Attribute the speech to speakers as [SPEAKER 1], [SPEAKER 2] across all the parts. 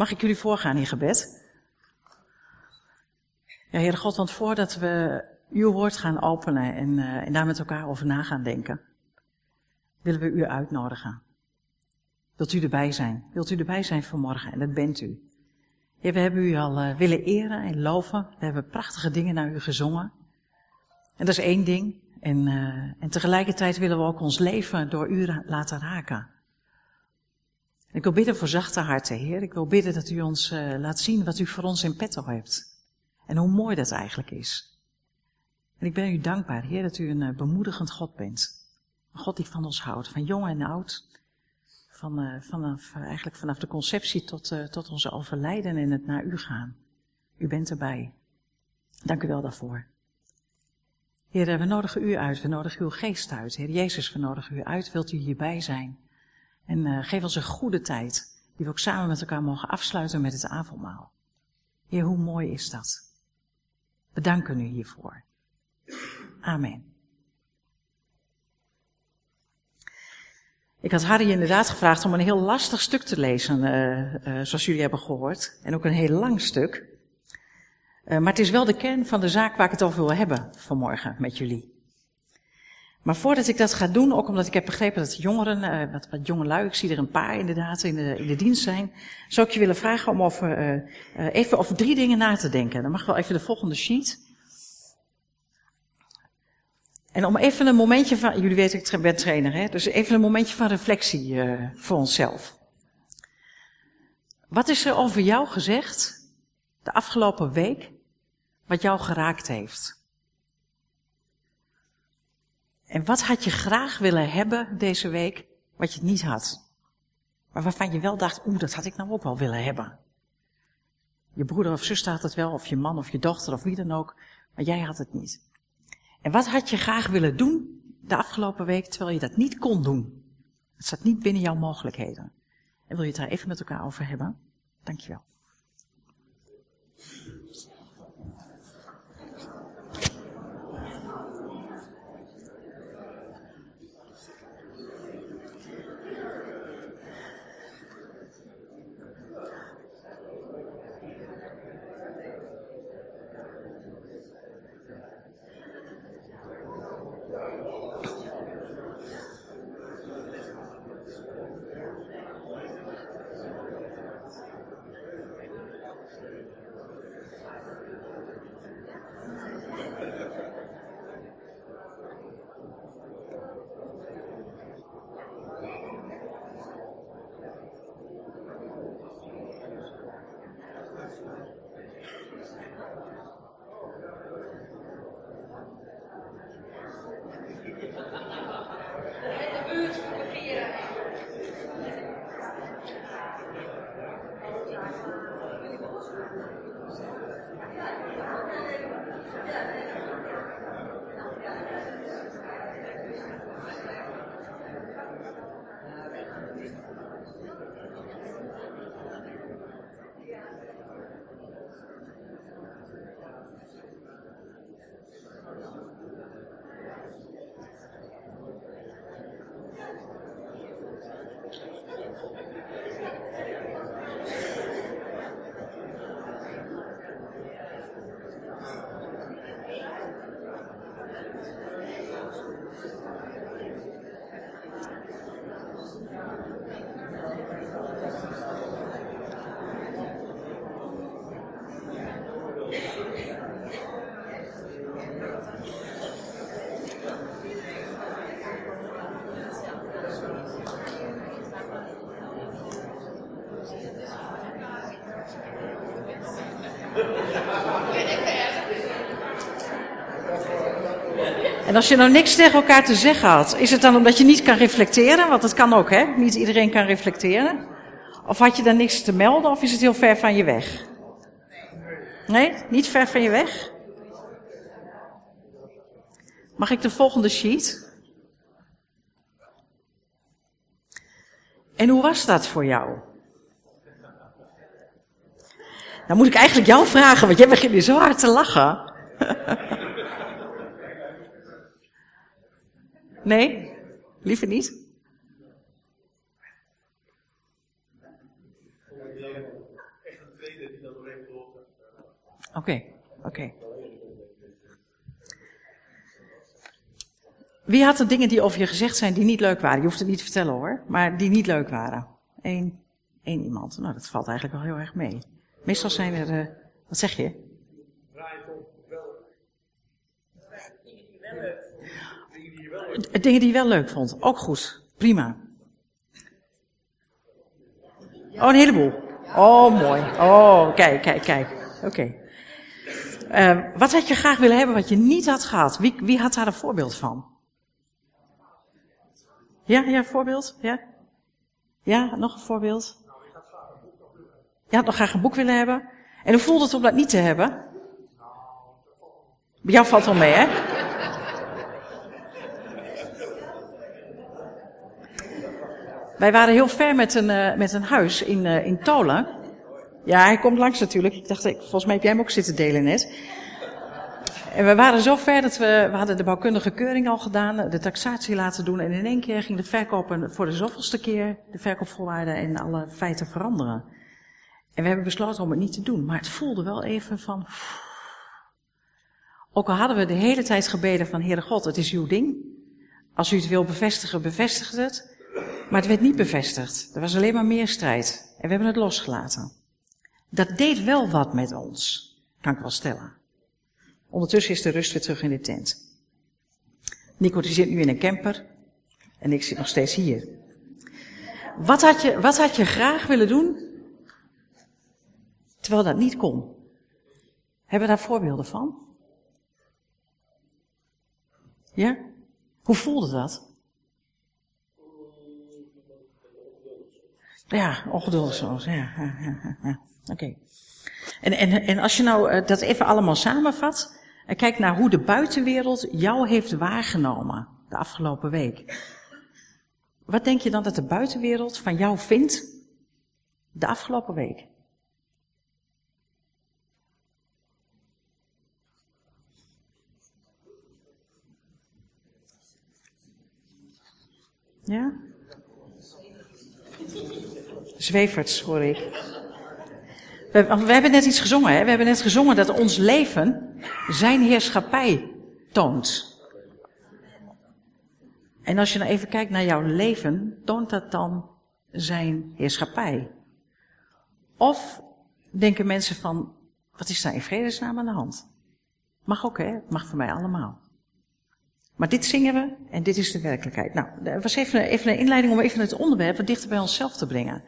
[SPEAKER 1] Mag ik jullie voorgaan in gebed? Ja, Heere God, want voordat we uw woord gaan openen en, uh, en daar met elkaar over na gaan denken, willen we u uitnodigen. Wilt u erbij zijn? Wilt u erbij zijn vanmorgen? En dat bent u. We hebben u al uh, willen eren en loven. We hebben prachtige dingen naar u gezongen. En dat is één ding. En, uh, en tegelijkertijd willen we ook ons leven door u laten raken. Ik wil bidden voor zachte harten, Heer. Ik wil bidden dat u ons uh, laat zien wat u voor ons in petto hebt. En hoe mooi dat eigenlijk is. En ik ben u dankbaar, Heer, dat u een uh, bemoedigend God bent. Een God die van ons houdt, van jong en oud. Van, uh, vanaf, eigenlijk vanaf de conceptie tot, tot onze overlijden en het naar u gaan. U bent erbij. Dank u wel daarvoor. Heer, we nodigen u uit, we nodigen uw geest uit. Heer Jezus, we nodigen u uit. Wilt u hierbij zijn? En uh, geef ons een goede tijd, die we ook samen met elkaar mogen afsluiten met het avondmaal. Heer, hoe mooi is dat? We danken u hiervoor. Amen. Ik had Harry inderdaad gevraagd om een heel lastig stuk te lezen, uh, uh, zoals jullie hebben gehoord. En ook een heel lang stuk. Maar het is wel de kern van de zaak waar ik het over wil hebben vanmorgen met jullie. Maar voordat ik dat ga doen, ook omdat ik heb begrepen dat jongeren, uh, wat, jonge lui, ik zie er een paar inderdaad in de, in de dienst zijn, zou ik je willen vragen om uh, uh, even over drie dingen na te denken. Dan mag wel even de volgende sheet. En om even een momentje van, jullie weten ik ben trainer, hè? dus even een momentje van reflectie voor onszelf. Wat is er over jou gezegd de afgelopen week, wat jou geraakt heeft? En wat had je graag willen hebben deze week, wat je niet had? Maar waarvan je wel dacht, oeh, dat had ik nou ook wel willen hebben. Je broeder of zuster had het wel, of je man of je dochter of wie dan ook, maar jij had het niet. En wat had je graag willen doen de afgelopen week, terwijl je dat niet kon doen? Het zat niet binnen jouw mogelijkheden. En wil je het daar even met elkaar over hebben? Dankjewel. En als je nou niks tegen elkaar te zeggen had, is het dan omdat je niet kan reflecteren? Want dat kan ook, hè? Niet iedereen kan reflecteren. Of had je dan niks te melden, of is het heel ver van je weg? Nee, niet ver van je weg? Mag ik de volgende sheet? En hoe was dat voor jou? Dan moet ik eigenlijk jou vragen, want jij begint nu zo hard te lachen. Nee? Liever niet? Oké, oké. Wie had er dingen die over je gezegd zijn die niet leuk waren? Je hoeft het niet te vertellen hoor, maar die niet leuk waren. Eén, één iemand. Nou, dat valt eigenlijk wel heel erg mee. Meestal zijn er, uh, wat zeg je? Dingen die je wel leuk vond. Ook goed. Prima. Oh, een heleboel. Oh, mooi. Oh, kijk, kijk, kijk. Oké. Uh, wat had je graag willen hebben wat je niet had gehad? Wie, wie had daar een voorbeeld van? Ja, ja, voorbeeld? Ja? Ja, nog een voorbeeld? Je had nog graag een boek willen hebben. En hoe voelde het om dat niet te hebben? Bij jou valt wel mee, hè? Wij waren heel ver met een, uh, met een huis in, uh, in Tolen. Ja, hij komt langs natuurlijk. Ik dacht, volgens mij heb jij hem ook zitten delen net. En we waren zo ver dat we, we hadden de bouwkundige keuring al gedaan, de taxatie laten doen. En in één keer ging de verkoop voor de zoveelste keer, de verkoopvoorwaarden en alle feiten veranderen. En we hebben besloten om het niet te doen. Maar het voelde wel even van... Ook al hadden we de hele tijd gebeden van Heere God, het is uw ding. Als u het wil bevestigen, bevestigt het. Maar het werd niet bevestigd. Er was alleen maar meer strijd. En we hebben het losgelaten. Dat deed wel wat met ons, kan ik wel stellen. Ondertussen is de rust weer terug in de tent. Nico die zit nu in een camper. En ik zit nog steeds hier. Wat had je, wat had je graag willen doen, terwijl dat niet kon? Hebben we daar voorbeelden van? Ja? Hoe voelde dat? Ja, ongeduldig zoals. Ja, ja, ja, ja. oké. En, en, en als je nou uh, dat even allemaal samenvat en kijkt naar hoe de buitenwereld jou heeft waargenomen de afgelopen week. Wat denk je dan dat de buitenwereld van jou vindt de afgelopen week? Ja? Zweverts hoor ik. We, hebben net iets gezongen, hè? We hebben net gezongen dat ons leven zijn heerschappij toont. En als je nou even kijkt naar jouw leven, toont dat dan zijn heerschappij? Of denken mensen van, wat is daar in vredesnaam aan de hand? Mag ook, hè? Mag voor mij allemaal. Maar dit zingen we en dit is de werkelijkheid. Nou, dat was even, even een inleiding om even het onderwerp wat dichter bij onszelf te brengen.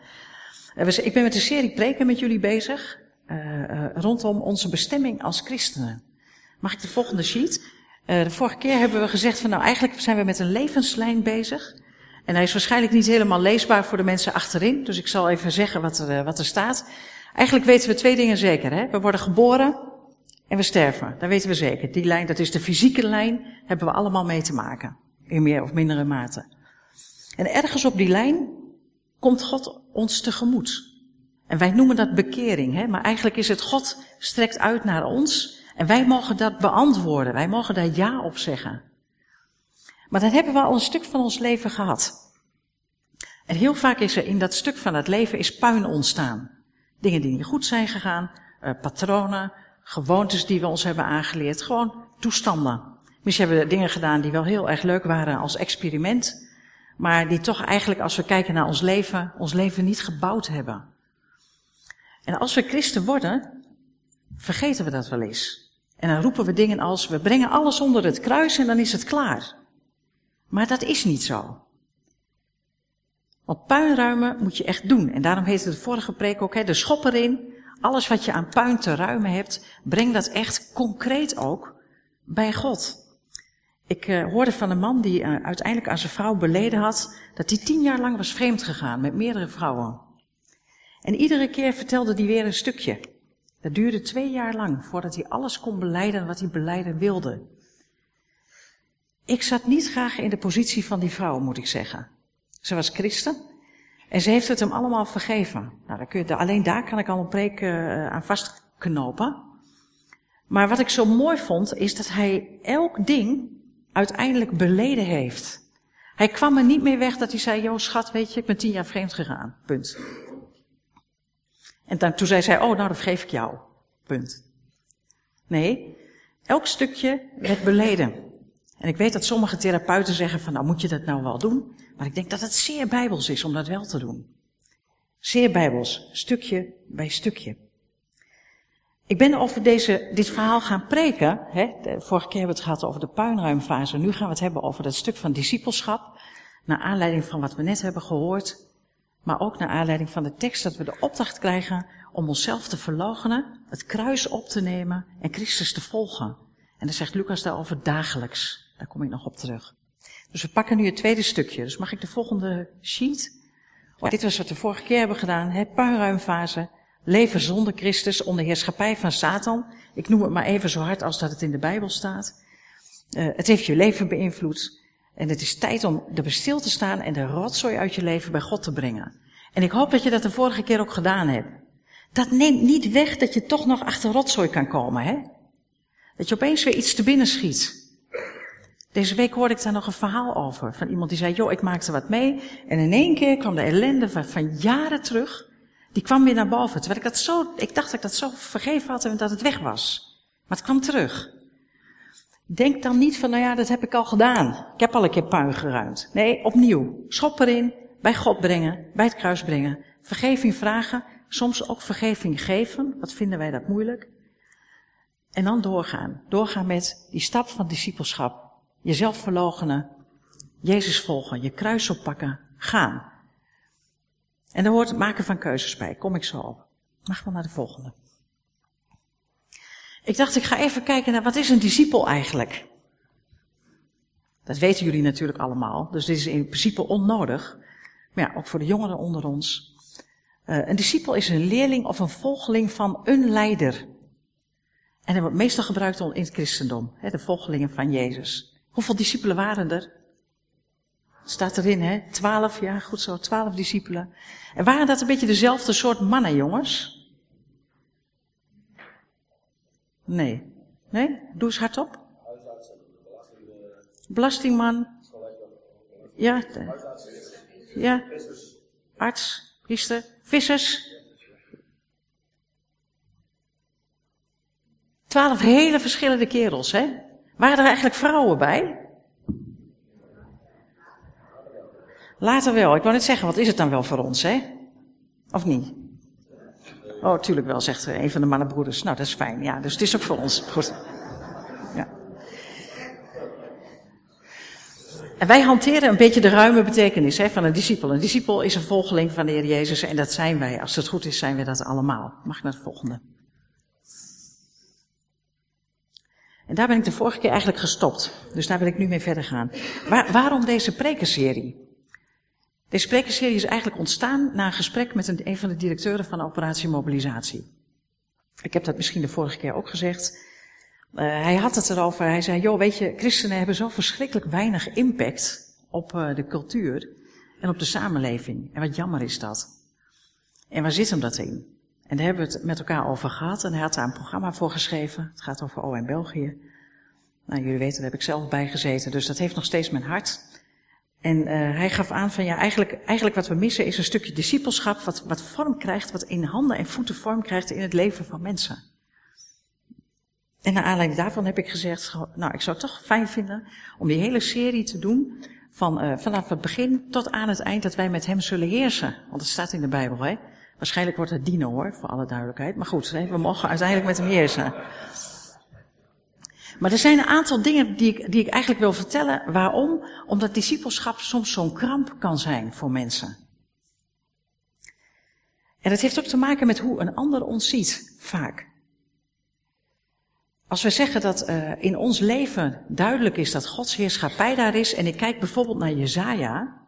[SPEAKER 1] Ik ben met een serie preken met jullie bezig uh, uh, rondom onze bestemming als christenen. Mag ik de volgende sheet? Uh, de vorige keer hebben we gezegd van nou eigenlijk zijn we met een levenslijn bezig. En hij is waarschijnlijk niet helemaal leesbaar voor de mensen achterin. Dus ik zal even zeggen wat er, wat er staat. Eigenlijk weten we twee dingen zeker. Hè? We worden geboren en we sterven. Dat weten we zeker. Die lijn, dat is de fysieke lijn, hebben we allemaal mee te maken. In meer of mindere mate. En ergens op die lijn komt God ons tegemoet. En wij noemen dat bekering, hè? maar eigenlijk is het God strekt uit naar ons en wij mogen dat beantwoorden. Wij mogen daar ja op zeggen. Maar dan hebben we al een stuk van ons leven gehad. En heel vaak is er in dat stuk van het leven is puin ontstaan. Dingen die niet goed zijn gegaan, uh, patronen, gewoontes die we ons hebben aangeleerd, gewoon toestanden. Misschien hebben we dingen gedaan die wel heel erg leuk waren als experiment, maar die toch eigenlijk, als we kijken naar ons leven, ons leven niet gebouwd hebben. En als we christen worden, vergeten we dat wel eens. En dan roepen we dingen als, we brengen alles onder het kruis en dan is het klaar. Maar dat is niet zo. Want puinruimen moet je echt doen. En daarom heette de vorige preek ook, hè, de schop erin. Alles wat je aan puin te ruimen hebt, breng dat echt concreet ook bij God. Ik uh, hoorde van een man die uh, uiteindelijk aan zijn vrouw beleden had dat hij tien jaar lang was vreemd gegaan met meerdere vrouwen. En iedere keer vertelde hij weer een stukje. Dat duurde twee jaar lang voordat hij alles kon beleiden wat hij beleiden wilde. Ik zat niet graag in de positie van die vrouw, moet ik zeggen. Ze was christen en ze heeft het hem allemaal vergeven. Nou, dan kun je, alleen daar kan ik al een preek uh, aan vastknopen. Maar wat ik zo mooi vond, is dat hij elk ding uiteindelijk beleden heeft. Hij kwam er niet meer weg dat hij zei, joh schat, weet je, ik ben tien jaar vreemd gegaan. Punt. En dan, toen zei zij, oh nou, dat vergeef ik jou. Punt. Nee, elk stukje werd beleden. En ik weet dat sommige therapeuten zeggen van, nou moet je dat nou wel doen? Maar ik denk dat het zeer bijbels is om dat wel te doen. Zeer bijbels, stukje bij stukje. Ik ben over deze, dit verhaal gaan preken. Hè? Vorige keer hebben we het gehad over de puinruimfase. Nu gaan we het hebben over dat stuk van discipelschap. Naar aanleiding van wat we net hebben gehoord. Maar ook naar aanleiding van de tekst dat we de opdracht krijgen om onszelf te verloochenen, het kruis op te nemen en Christus te volgen. En dan zegt Lucas daarover dagelijks. Daar kom ik nog op terug. Dus we pakken nu het tweede stukje. Dus mag ik de volgende sheet? Oh, dit was wat we de vorige keer hebben gedaan. Hè? Puinruimfase. Leven zonder Christus onder heerschappij van Satan. Ik noem het maar even zo hard als dat het in de Bijbel staat. Uh, het heeft je leven beïnvloed. En het is tijd om er stil te staan en de rotzooi uit je leven bij God te brengen. En ik hoop dat je dat de vorige keer ook gedaan hebt. Dat neemt niet weg dat je toch nog achter rotzooi kan komen, hè? Dat je opeens weer iets te binnen schiet. Deze week hoorde ik daar nog een verhaal over. Van iemand die zei, joh, ik maakte wat mee. En in één keer kwam de ellende van, van jaren terug. Die kwam weer naar boven. Terwijl ik dat zo, ik dacht dat ik dat zo vergeven had en dat het weg was. Maar het kwam terug. Denk dan niet van, nou ja, dat heb ik al gedaan. Ik heb al een keer puin geruimd. Nee, opnieuw. Schop erin, bij God brengen, bij het kruis brengen. Vergeving vragen, soms ook vergeving geven. Wat vinden wij dat moeilijk? En dan doorgaan. Doorgaan met die stap van discipelschap. Jezelf verloochenen, Jezus volgen, je kruis oppakken, gaan. En daar hoort het maken van keuzes bij. Kom ik zo op. Mag wel naar de volgende. Ik dacht, ik ga even kijken naar wat is een discipel eigenlijk? Dat weten jullie natuurlijk allemaal, dus dit is in principe onnodig. Maar ja, ook voor de jongeren onder ons. Uh, een discipel is een leerling of een volgeling van een leider. En dat wordt meestal gebruikt in het christendom, hè, de volgelingen van Jezus. Hoeveel discipelen waren er? Staat erin, hè? Twaalf, ja, goed zo, twaalf discipelen. En waren dat een beetje dezelfde soort mannen, jongens? Nee. Nee? Doe eens hardop. Belastingman. Ja. Ja. Arts, priester, vissers. Twaalf hele verschillende kerels, hè? Waren er eigenlijk vrouwen bij? Later wel. Ik wou net zeggen, wat is het dan wel voor ons, hè? Of niet? Oh, tuurlijk wel, zegt een van de mannenbroeders. Nou, dat is fijn. Ja, dus het is ook voor ons. Goed. Ja. En wij hanteren een beetje de ruime betekenis hè, van een discipel. Een discipel is een volgeling van de Heer Jezus en dat zijn wij. Als het goed is, zijn we dat allemaal. Mag ik naar het volgende? En daar ben ik de vorige keer eigenlijk gestopt. Dus daar wil ik nu mee verder gaan. Waar, waarom deze prekenserie? Deze sprekerserie is eigenlijk ontstaan na een gesprek met een, een van de directeuren van Operatie Mobilisatie. Ik heb dat misschien de vorige keer ook gezegd. Uh, hij had het erover, hij zei, joh, weet je, christenen hebben zo verschrikkelijk weinig impact op uh, de cultuur en op de samenleving. En wat jammer is dat. En waar zit hem dat in? En daar hebben we het met elkaar over gehad en hij had daar een programma voor geschreven. Het gaat over O België. Nou, jullie weten, daar heb ik zelf bij gezeten, dus dat heeft nog steeds mijn hart. En uh, hij gaf aan van ja, eigenlijk, eigenlijk wat we missen is een stukje discipelschap wat, wat vorm krijgt, wat in handen en voeten vorm krijgt in het leven van mensen. En naar aanleiding daarvan heb ik gezegd, nou ik zou het toch fijn vinden om die hele serie te doen van uh, vanaf het begin tot aan het eind dat wij met hem zullen heersen. Want het staat in de Bijbel, hè. Waarschijnlijk wordt het dino hoor, voor alle duidelijkheid. Maar goed, we mogen uiteindelijk met hem heersen. Maar er zijn een aantal dingen die ik, die ik eigenlijk wil vertellen. Waarom? Omdat discipelschap soms zo'n kramp kan zijn voor mensen. En dat heeft ook te maken met hoe een ander ons ziet, vaak. Als we zeggen dat uh, in ons leven duidelijk is dat Gods heerschappij daar is, en ik kijk bijvoorbeeld naar Jezaja,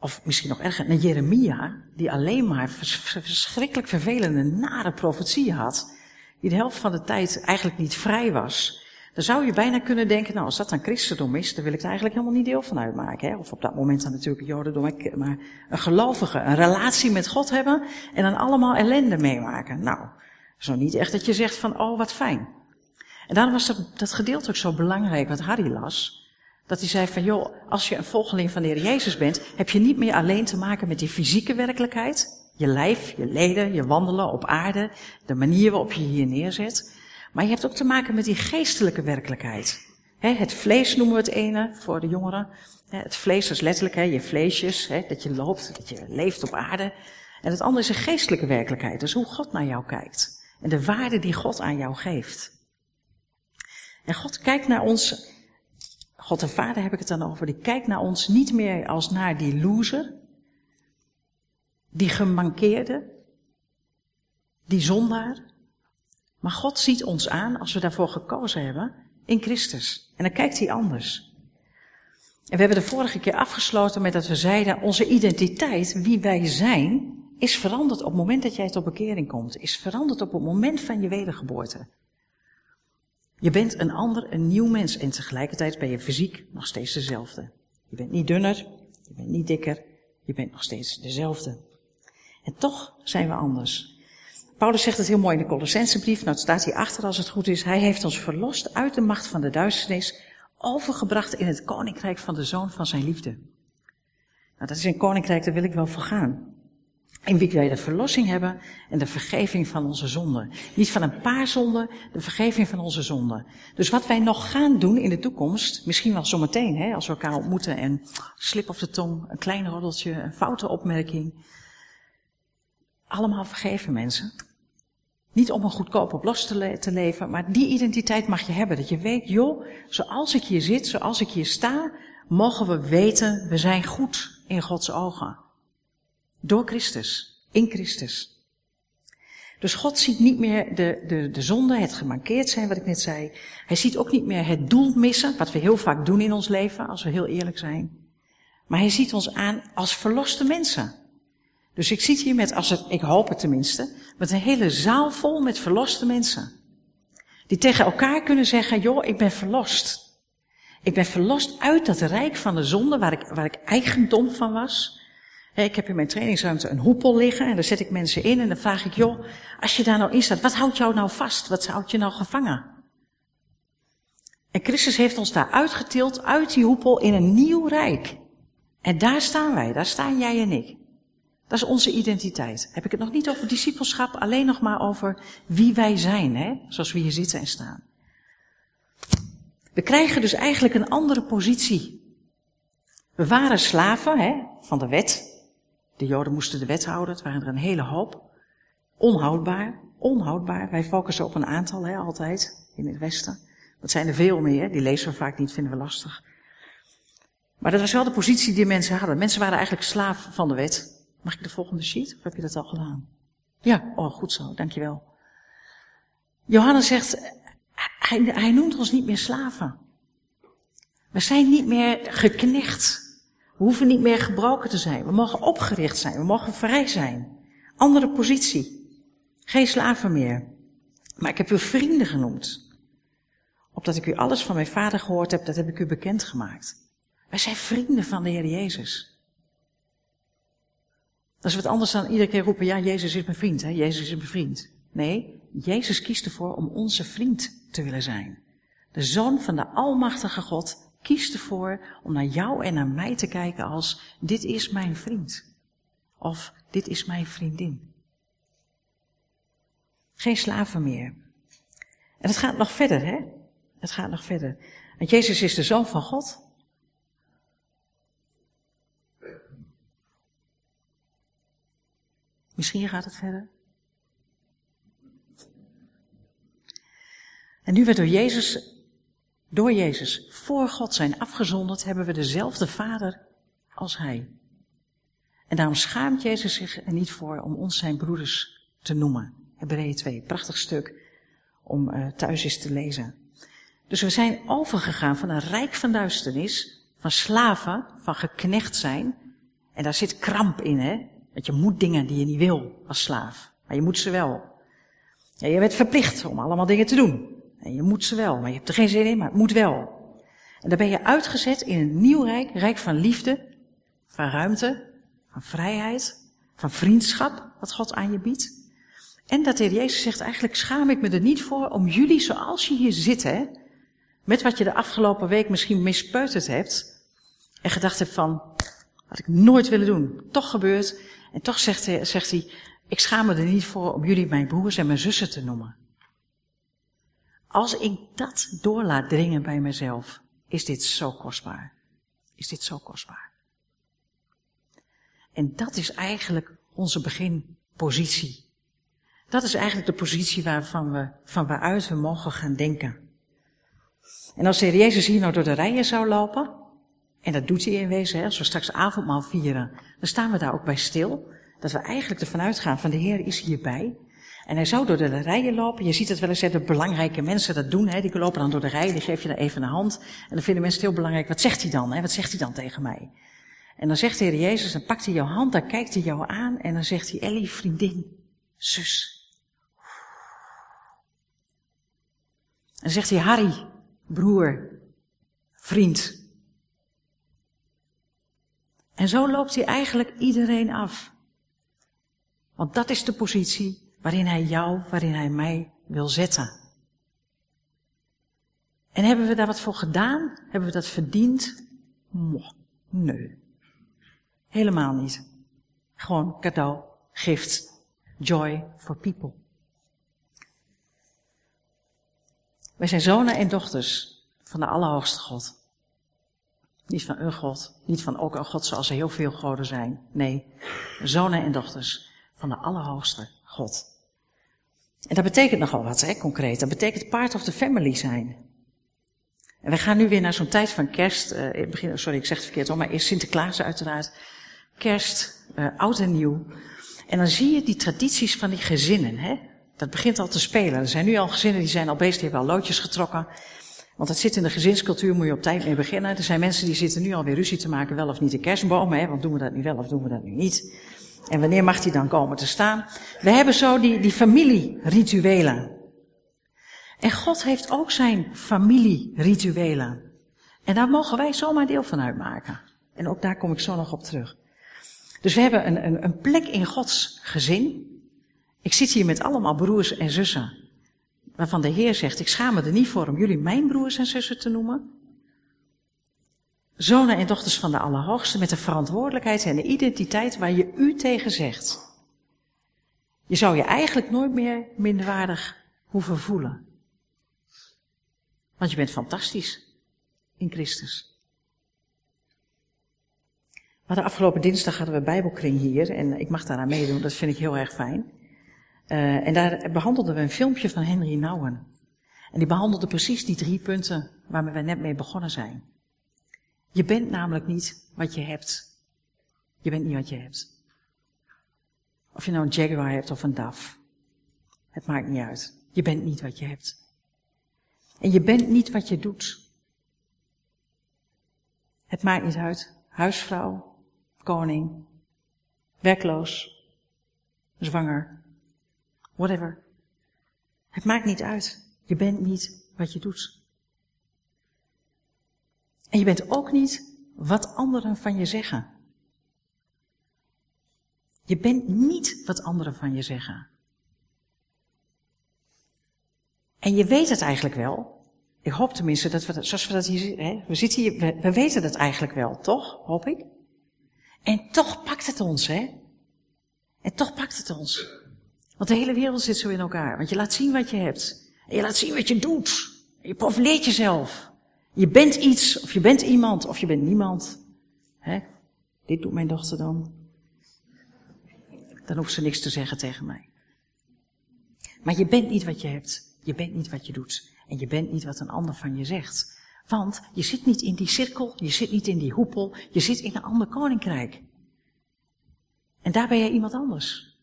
[SPEAKER 1] of misschien nog erger, naar Jeremia, die alleen maar verschrikkelijk vervelende, nare profetieën had die de helft van de tijd eigenlijk niet vrij was, dan zou je bijna kunnen denken, nou als dat dan christendom is, dan wil ik er eigenlijk helemaal niet deel van uitmaken. Hè? Of op dat moment dan natuurlijk jodendom, maar een gelovige, een relatie met God hebben en dan allemaal ellende meemaken. Nou, zo niet echt dat je zegt van, oh wat fijn. En daarom was dat, dat gedeelte ook zo belangrijk wat Harry las. Dat hij zei van, joh, als je een volgeling van de Heer Jezus bent, heb je niet meer alleen te maken met die fysieke werkelijkheid. Je lijf, je leden, je wandelen op aarde, de manier waarop je hier neerzet. Maar je hebt ook te maken met die geestelijke werkelijkheid. het vlees noemen we het ene voor de jongeren. Het vlees is letterlijk je vleesjes, dat je loopt, dat je leeft op aarde. En het andere is een geestelijke werkelijkheid, dus hoe God naar jou kijkt. En de waarde die God aan jou geeft. En God kijkt naar ons, God de Vader heb ik het dan over, die kijkt naar ons niet meer als naar die loser, die gemankeerde, die zondaar. Maar God ziet ons aan, als we daarvoor gekozen hebben, in Christus. En dan kijkt hij anders. En we hebben de vorige keer afgesloten met dat we zeiden, onze identiteit, wie wij zijn, is veranderd op het moment dat jij tot bekering komt. Is veranderd op het moment van je wedergeboorte. Je bent een ander, een nieuw mens en tegelijkertijd ben je fysiek nog steeds dezelfde. Je bent niet dunner, je bent niet dikker, je bent nog steeds dezelfde. En toch zijn we anders. Paulus zegt het heel mooi in de Colossensebrief, nou het staat hier achter als het goed is. Hij heeft ons verlost uit de macht van de duisternis, overgebracht in het koninkrijk van de zoon van zijn liefde. Nou, dat is een koninkrijk, daar wil ik wel voor gaan. In wie wij de verlossing hebben en de vergeving van onze zonden. Niet van een paar zonden, de vergeving van onze zonden. Dus wat wij nog gaan doen in de toekomst, misschien wel zometeen, hè, als we elkaar ontmoeten en slip op de tong, een klein roddeltje, een foute opmerking. Allemaal vergeven mensen. Niet om een goedkoop op los te, te, leven, maar die identiteit mag je hebben. Dat je weet, joh, zoals ik hier zit, zoals ik hier sta, mogen we weten, we zijn goed in Gods ogen. Door Christus, in Christus. Dus God ziet niet meer de, de, de zonde, het gemankeerd zijn, wat ik net zei. Hij ziet ook niet meer het doel missen, wat we heel vaak doen in ons leven, als we heel eerlijk zijn. Maar hij ziet ons aan als verloste mensen. Dus ik zit hier met, als het, ik hoop het tenminste, met een hele zaal vol met verloste mensen. Die tegen elkaar kunnen zeggen, joh, ik ben verlost. Ik ben verlost uit dat rijk van de zonde waar ik, waar ik eigendom van was. Ik heb in mijn trainingsruimte een hoepel liggen en daar zet ik mensen in en dan vraag ik, joh, als je daar nou in staat, wat houdt jou nou vast? Wat houdt je nou gevangen? En Christus heeft ons daar uitgetild uit die hoepel in een nieuw rijk. En daar staan wij, daar staan jij en ik. Dat is onze identiteit. Heb ik het nog niet over discipelschap, alleen nog maar over wie wij zijn, hè? zoals we hier zitten en staan. We krijgen dus eigenlijk een andere positie. We waren slaven hè, van de wet. De Joden moesten de wet houden, het waren er een hele hoop. Onhoudbaar, onhoudbaar. Wij focussen op een aantal, hè, altijd, in het Westen. Dat zijn er veel meer, die lezen we vaak niet, vinden we lastig. Maar dat was wel de positie die mensen hadden. Mensen waren eigenlijk slaaf van de wet. Mag ik de volgende sheet? Of heb je dat al gedaan? Ja, oh goed zo, dankjewel. Johannes zegt, hij, hij noemt ons niet meer slaven. We zijn niet meer geknecht. We hoeven niet meer gebroken te zijn. We mogen opgericht zijn. We mogen vrij zijn. Andere positie. Geen slaven meer. Maar ik heb u vrienden genoemd. Opdat ik u alles van mijn vader gehoord heb, dat heb ik u bekendgemaakt. Wij zijn vrienden van de Heer Jezus. Dat is wat anders dan iedere keer roepen, ja, Jezus is mijn vriend, hè? Jezus is mijn vriend. Nee, Jezus kiest ervoor om onze vriend te willen zijn. De Zoon van de Almachtige God kiest ervoor om naar jou en naar mij te kijken als, dit is mijn vriend. Of, dit is mijn vriendin. Geen slaven meer. En het gaat nog verder, hè? Het gaat nog verder. Want Jezus is de Zoon van God. Misschien gaat het verder. En nu we door Jezus, door Jezus voor God zijn afgezonderd, hebben we dezelfde Vader als Hij. En daarom schaamt Jezus zich er niet voor om ons zijn broeders te noemen. Hebreeën 2, prachtig stuk om uh, thuis eens te lezen. Dus we zijn overgegaan van een rijk van duisternis, van slaven, van geknecht zijn. En daar zit kramp in, hè? Want je moet dingen die je niet wil als slaaf. Maar je moet ze wel. Ja, je bent verplicht om allemaal dingen te doen. En je moet ze wel, maar je hebt er geen zin in, maar het moet wel. En dan ben je uitgezet in een nieuw rijk, rijk van liefde, van ruimte, van vrijheid, van vriendschap, wat God aan je biedt. En dat de Heer Jezus zegt, eigenlijk schaam ik me er niet voor om jullie zoals je hier zitten, met wat je de afgelopen week misschien mispeuterd hebt, en gedacht hebt van, had ik nooit willen doen, toch gebeurt, en toch zegt hij, zegt hij, ik schaam me er niet voor om jullie mijn broers en mijn zussen te noemen. Als ik dat door laat dringen bij mezelf, is dit zo kostbaar. Is dit zo kostbaar. En dat is eigenlijk onze beginpositie. Dat is eigenlijk de positie waarvan we, van waaruit we mogen gaan denken. En als de Heer Jezus hier nou door de rijen zou lopen, en dat doet hij in wezen, hè, als we straks avondmaal vieren, dan staan we daar ook bij stil. Dat we eigenlijk ervan uitgaan van de Heer is hierbij. En hij zou door de rijen lopen. Je ziet het wel eens, hè, de belangrijke mensen dat doen. Hè, die lopen dan door de rij, die geef je dan even een hand. En dan vinden mensen het heel belangrijk, wat zegt hij dan? Hè? Wat zegt hij dan tegen mij? En dan zegt de Heer Jezus, dan pakt hij jouw hand, dan kijkt hij jou aan. En dan zegt hij, Ellie, vriendin, zus. En dan zegt hij, Harry, broer, vriend. En zo loopt hij eigenlijk iedereen af. Want dat is de positie waarin hij jou, waarin hij mij wil zetten. En hebben we daar wat voor gedaan? Hebben we dat verdiend? nee. Helemaal niet. Gewoon cadeau, gift, joy for people. Wij zijn zonen en dochters van de Allerhoogste God. Niet van een God, niet van ook een God zoals er heel veel goden zijn. Nee, zonen en dochters van de Allerhoogste God. En dat betekent nogal wat, hè, concreet. Dat betekent part of the family zijn. En we gaan nu weer naar zo'n tijd van kerst. Uh, begin, sorry, ik zeg het verkeerd maar eerst Sinterklaas uiteraard. Kerst, uh, oud en nieuw. En dan zie je die tradities van die gezinnen, hè. Dat begint al te spelen. Er zijn nu al gezinnen die zijn al bezig, die hebben al loodjes getrokken. Want het zit in de gezinscultuur, moet je op tijd mee beginnen. Er zijn mensen die zitten nu alweer ruzie te maken, wel of niet de kerstboom, hè, want doen we dat nu wel of doen we dat nu niet. En wanneer mag die dan komen te staan? We hebben zo die, die familierituelen. En God heeft ook zijn familierituelen. En daar mogen wij zomaar deel van uitmaken. En ook daar kom ik zo nog op terug. Dus we hebben een, een, een plek in Gods gezin. Ik zit hier met allemaal broers en zussen. Waarvan de Heer zegt, ik schaam me er niet voor om jullie mijn broers en zussen te noemen. Zonen en dochters van de Allerhoogste met de verantwoordelijkheid en de identiteit waar je u tegen zegt. Je zou je eigenlijk nooit meer minderwaardig hoeven voelen. Want je bent fantastisch in Christus. Maar de afgelopen dinsdag hadden we Bijbelkring hier en ik mag daaraan meedoen, dat vind ik heel erg fijn. Uh, en daar behandelden we een filmpje van Henry Nouwen. En die behandelde precies die drie punten waarmee we net mee begonnen zijn. Je bent namelijk niet wat je hebt. Je bent niet wat je hebt. Of je nou een Jaguar hebt of een DAF. Het maakt niet uit. Je bent niet wat je hebt. En je bent niet wat je doet. Het maakt niet uit. Huisvrouw, koning, werkloos, zwanger, whatever. Het maakt niet uit. Je bent niet wat je doet. En je bent ook niet wat anderen van je zeggen. Je bent niet wat anderen van je zeggen. En je weet het eigenlijk wel. Ik hoop tenminste dat we dat, zoals we dat hier, hè, we zitten hier, we, we weten het eigenlijk wel, toch? Hoop ik. En toch pakt het ons, hè? En toch pakt het ons. Want de hele wereld zit zo in elkaar. Want je laat zien wat je hebt. En je laat zien wat je doet. En je profileert jezelf. Je bent iets, of je bent iemand, of je bent niemand. Hè? Dit doet mijn dochter dan. Dan hoeft ze niks te zeggen tegen mij. Maar je bent niet wat je hebt. Je bent niet wat je doet. En je bent niet wat een ander van je zegt. Want je zit niet in die cirkel, je zit niet in die hoepel, je zit in een ander koninkrijk. En daar ben jij iemand anders.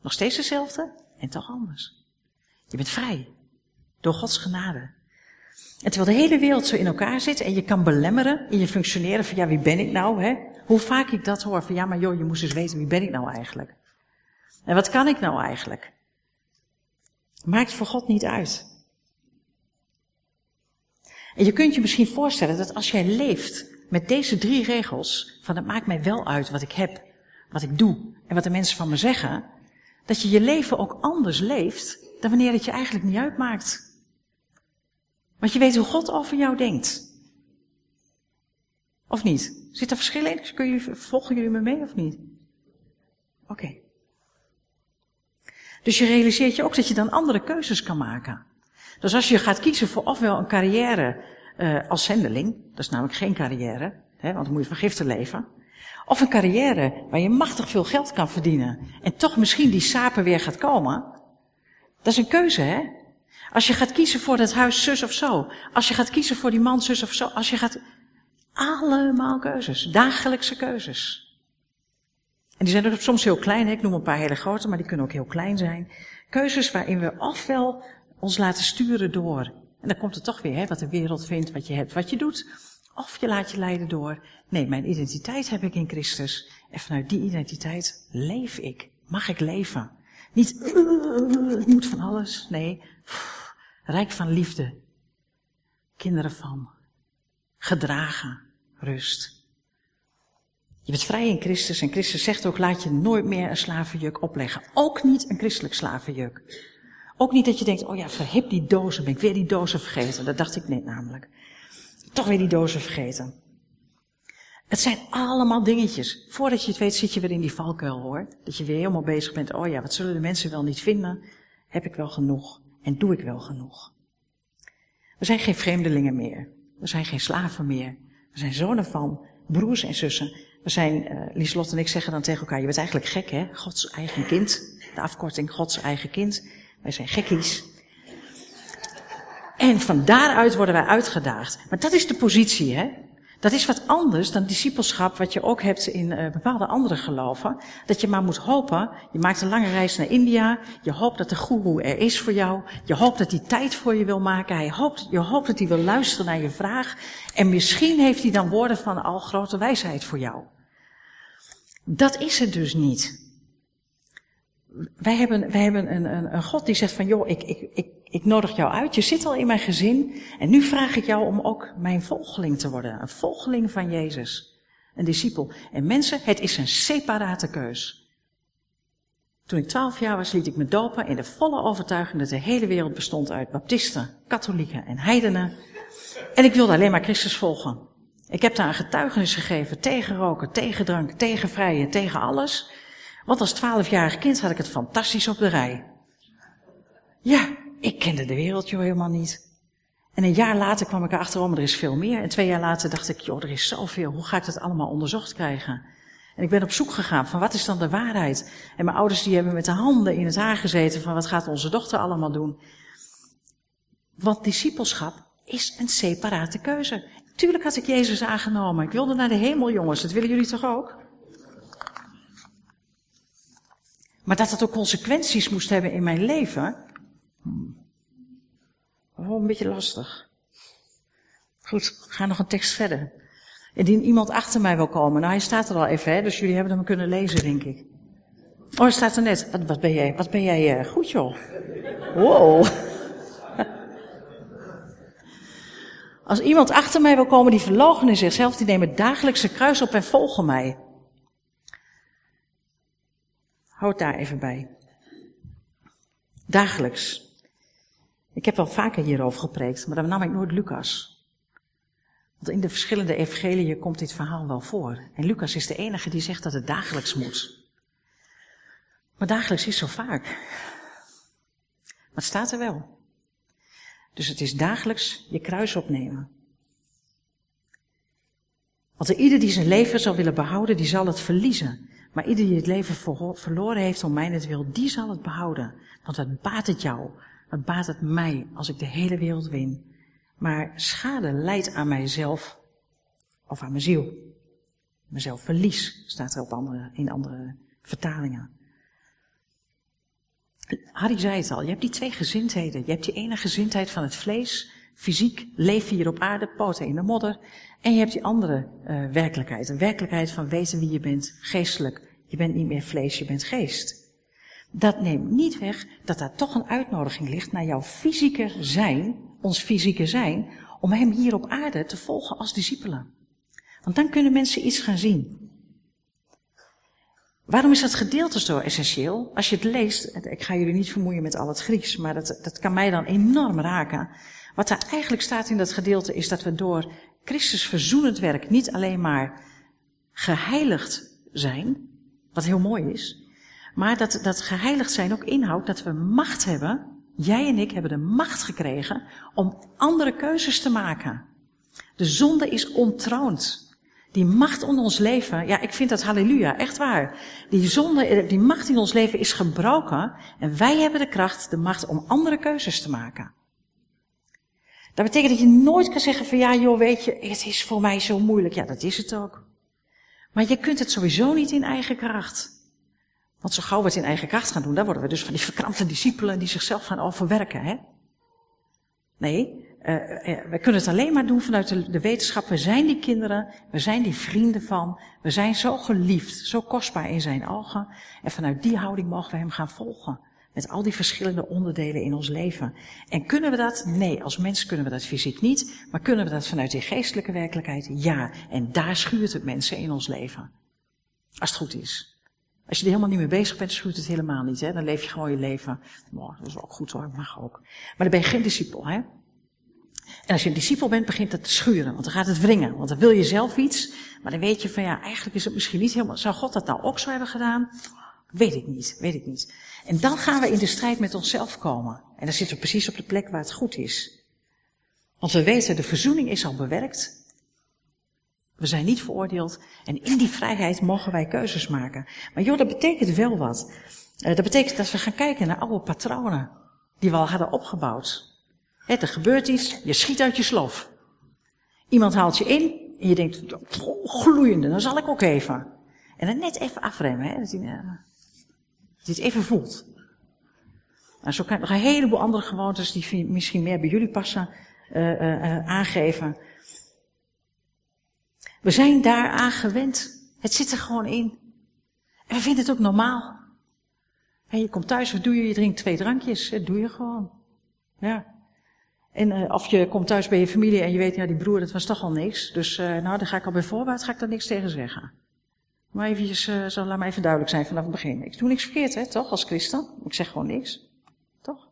[SPEAKER 1] Nog steeds dezelfde en toch anders. Je bent vrij. Door Gods genade. En terwijl de hele wereld zo in elkaar zit en je kan belemmeren in je functioneren van ja, wie ben ik nou? Hè? Hoe vaak ik dat hoor van ja, maar joh, je moest eens weten wie ben ik nou eigenlijk? En wat kan ik nou eigenlijk? Maakt voor God niet uit. En je kunt je misschien voorstellen dat als jij leeft met deze drie regels, van het maakt mij wel uit wat ik heb, wat ik doe en wat de mensen van me zeggen, dat je je leven ook anders leeft dan wanneer het je eigenlijk niet uitmaakt. Want je weet hoe God over jou denkt. Of niet? Zit er verschil in? Kun je, volgen jullie me mee of niet? Oké. Dus je realiseert je ook dat je dan andere keuzes kan maken. Dus als je gaat kiezen voor ofwel een carrière uh, als zendeling, dat is namelijk geen carrière, hè, want dan moet je van giften leven. Of een carrière waar je machtig veel geld kan verdienen en toch misschien die sapen weer gaat komen. Dat is een keuze, hè? Als je gaat kiezen voor dat huis zus of zo. Als je gaat kiezen voor die man zus of zo. Als je gaat... Allemaal keuzes. Dagelijkse keuzes. En die zijn er soms heel klein. Ik noem een paar hele grote, maar die kunnen ook heel klein zijn. Keuzes waarin we ofwel ons laten sturen door. En dan komt het toch weer, hè, wat de wereld vindt, wat je hebt, wat je doet. Of je laat je leiden door. Nee, mijn identiteit heb ik in Christus. En vanuit die identiteit leef ik. Mag ik leven. Niet, ik moet van alles. Nee, rijk van liefde. Kinderen van. Gedragen. Rust. Je bent vrij in Christus en Christus zegt ook, laat je nooit meer een slavenjuk opleggen. Ook niet een christelijk slavenjuk. Ook niet dat je denkt, oh ja, verhip die dozen, ben ik weer die dozen vergeten. Dat dacht ik net namelijk. Toch weer die dozen vergeten. Het zijn allemaal dingetjes. Voordat je het weet zit je weer in die valkuil hoor. Dat je weer helemaal bezig bent, oh ja, wat zullen de mensen wel niet vinden? Heb ik wel genoeg? En doe ik wel genoeg? We zijn geen vreemdelingen meer. We zijn geen slaven meer. We zijn zonen van broers en zussen. We zijn, uh, Lieslot en ik zeggen dan tegen elkaar, je bent eigenlijk gek hè? Gods eigen kind. De afkorting Gods eigen kind. Wij zijn gekkies. En van daaruit worden wij uitgedaagd. Maar dat is de positie, hè? Dat is wat anders dan discipelschap, wat je ook hebt in uh, bepaalde andere geloven. Dat je maar moet hopen. Je maakt een lange reis naar India. Je hoopt dat de goeroe er is voor jou. Je hoopt dat hij tijd voor je wil maken. Hij hoopt, je hoopt dat hij wil luisteren naar je vraag. En misschien heeft hij dan woorden van al grote wijsheid voor jou. Dat is het dus niet. Wij hebben, wij hebben een, een, een God die zegt van, joh, ik, ik, ik, ik nodig jou uit. Je zit al in mijn gezin. En nu vraag ik jou om ook mijn volgeling te worden. Een volgeling van Jezus. Een discipel. En mensen, het is een separate keus. Toen ik twaalf jaar was, liet ik me dopen in de volle overtuiging dat de hele wereld bestond uit baptisten, katholieken en heidenen. En ik wilde alleen maar Christus volgen. Ik heb daar een getuigenis gegeven tegen roken, tegen drank, tegen vrijen, tegen alles. Want als twaalfjarig kind had ik het fantastisch op de rij. Ja, ik kende de wereld joh helemaal niet. En een jaar later kwam ik erachter, oh, er is veel meer. En twee jaar later dacht ik, joh, er is zoveel. Hoe ga ik dat allemaal onderzocht krijgen? En ik ben op zoek gegaan van wat is dan de waarheid? En mijn ouders die hebben met de handen in het haar gezeten van wat gaat onze dochter allemaal doen? Want discipelschap is een separate keuze. Tuurlijk had ik Jezus aangenomen. Ik wilde naar de hemel, jongens. Dat willen jullie toch ook? Maar dat het ook consequenties moest hebben in mijn leven. Oh, een beetje lastig. Goed, we gaan nog een tekst verder. Indien iemand achter mij wil komen. Nou, hij staat er al even, hè, dus jullie hebben hem kunnen lezen, denk ik. Oh, hij staat er net. Wat, ben jij, wat ben jij uh, goed, joh. Wow. Als iemand achter mij wil komen die verlogen in zichzelf, die neemt het dagelijkse kruis op en volgen mij. Houd daar even bij. Dagelijks. Ik heb wel vaker hierover gepreekt, maar dan nam ik nooit Lucas. Want in de verschillende evangeliën komt dit verhaal wel voor. En Lucas is de enige die zegt dat het dagelijks moet. Maar dagelijks is zo vaak. Maar het staat er wel. Dus het is dagelijks je kruis opnemen. Want ieder die zijn leven zal willen behouden, die zal het verliezen. Maar ieder die het leven verloren heeft om mijn het wil, die zal het behouden. Want wat baat het jou? Wat baat het mij als ik de hele wereld win? Maar schade leidt aan mijzelf of aan mijn ziel. Mezelf verlies, staat er op andere, in andere vertalingen. Harry zei het al, je hebt die twee gezindheden. Je hebt die ene gezindheid van het vlees, fysiek, leven hier op aarde, poten in de modder. En je hebt die andere uh, werkelijkheid, een werkelijkheid van weten wie je bent, geestelijk. Je bent niet meer vlees, je bent geest. Dat neemt niet weg dat daar toch een uitnodiging ligt naar jouw fysieke zijn, ons fysieke zijn, om hem hier op aarde te volgen als discipelen. Want dan kunnen mensen iets gaan zien. Waarom is dat gedeelte zo essentieel? Als je het leest, ik ga jullie niet vermoeien met al het Grieks, maar dat, dat kan mij dan enorm raken. Wat daar eigenlijk staat in dat gedeelte is dat we door Christus verzoenend werk niet alleen maar geheiligd zijn, wat heel mooi is, maar dat dat geheiligd zijn ook inhoudt dat we macht hebben jij en ik hebben de macht gekregen om andere keuzes te maken. De zonde is ontroond. Die macht in ons leven, ja, ik vind dat halleluja, echt waar. Die zonde, die macht in ons leven is gebroken en wij hebben de kracht, de macht om andere keuzes te maken. Dat betekent dat je nooit kan zeggen van ja joh, weet je, het is voor mij zo moeilijk. Ja, dat is het ook. Maar je kunt het sowieso niet in eigen kracht. Want zo gauw we het in eigen kracht gaan doen, dan worden we dus van die verkrampte discipelen die zichzelf gaan overwerken. Hè? Nee, uh, we kunnen het alleen maar doen vanuit de, de, wetenschap. We zijn die kinderen, we zijn die vrienden van, we zijn zo geliefd, zo kostbaar in zijn ogen. En vanuit die houding mogen we hem gaan volgen. Met al die verschillende onderdelen in ons leven. En kunnen we dat? Nee, als mens kunnen we dat fysiek niet. Maar kunnen we dat vanuit die geestelijke werkelijkheid? Ja. En daar schuurt het mensen in ons leven. Als het goed is. Als je er helemaal niet mee bezig bent, schuurt het helemaal niet. Hè? Dan leef je gewoon je leven. Oh, dat is ook goed hoor, mag ook. Maar dan ben je geen discipel. Hè? En als je een discipel bent, begint het te schuren. Want dan gaat het wringen. Want dan wil je zelf iets. Maar dan weet je van ja, eigenlijk is het misschien niet helemaal. Zou God dat nou ook zo hebben gedaan? Weet ik niet, weet ik niet. En dan gaan we in de strijd met onszelf komen. En dan zitten we precies op de plek waar het goed is. Want we weten, de verzoening is al bewerkt. We zijn niet veroordeeld. En in die vrijheid mogen wij keuzes maken. Maar joh, dat betekent wel wat. Uh, dat betekent dat we gaan kijken naar oude patronen. Die we al hadden opgebouwd. Er gebeurt iets, je schiet uit je slof. Iemand haalt je in en je denkt, gloeiende, dan zal ik ook even. En dan net even afremmen, hè, hij het even voelt. Nou, zo kan ik nog een heleboel andere gewoontes die misschien meer bij jullie passen uh, uh, aangeven. We zijn daaraan gewend. Het zit er gewoon in. En we vinden het ook normaal. En je komt thuis, wat doe je? Je drinkt twee drankjes. Dat doe je gewoon. Ja. En of je komt thuis bij je familie en je weet, ja, die broer, dat was toch al niks. Dus nou, dan ga ik al bij voorbaat, ga ik daar niks tegen zeggen. Maar eventjes, uh, zo, laat me even duidelijk zijn vanaf het begin. Ik doe niks verkeerd, hè, toch, als christen? Ik zeg gewoon niks. Toch?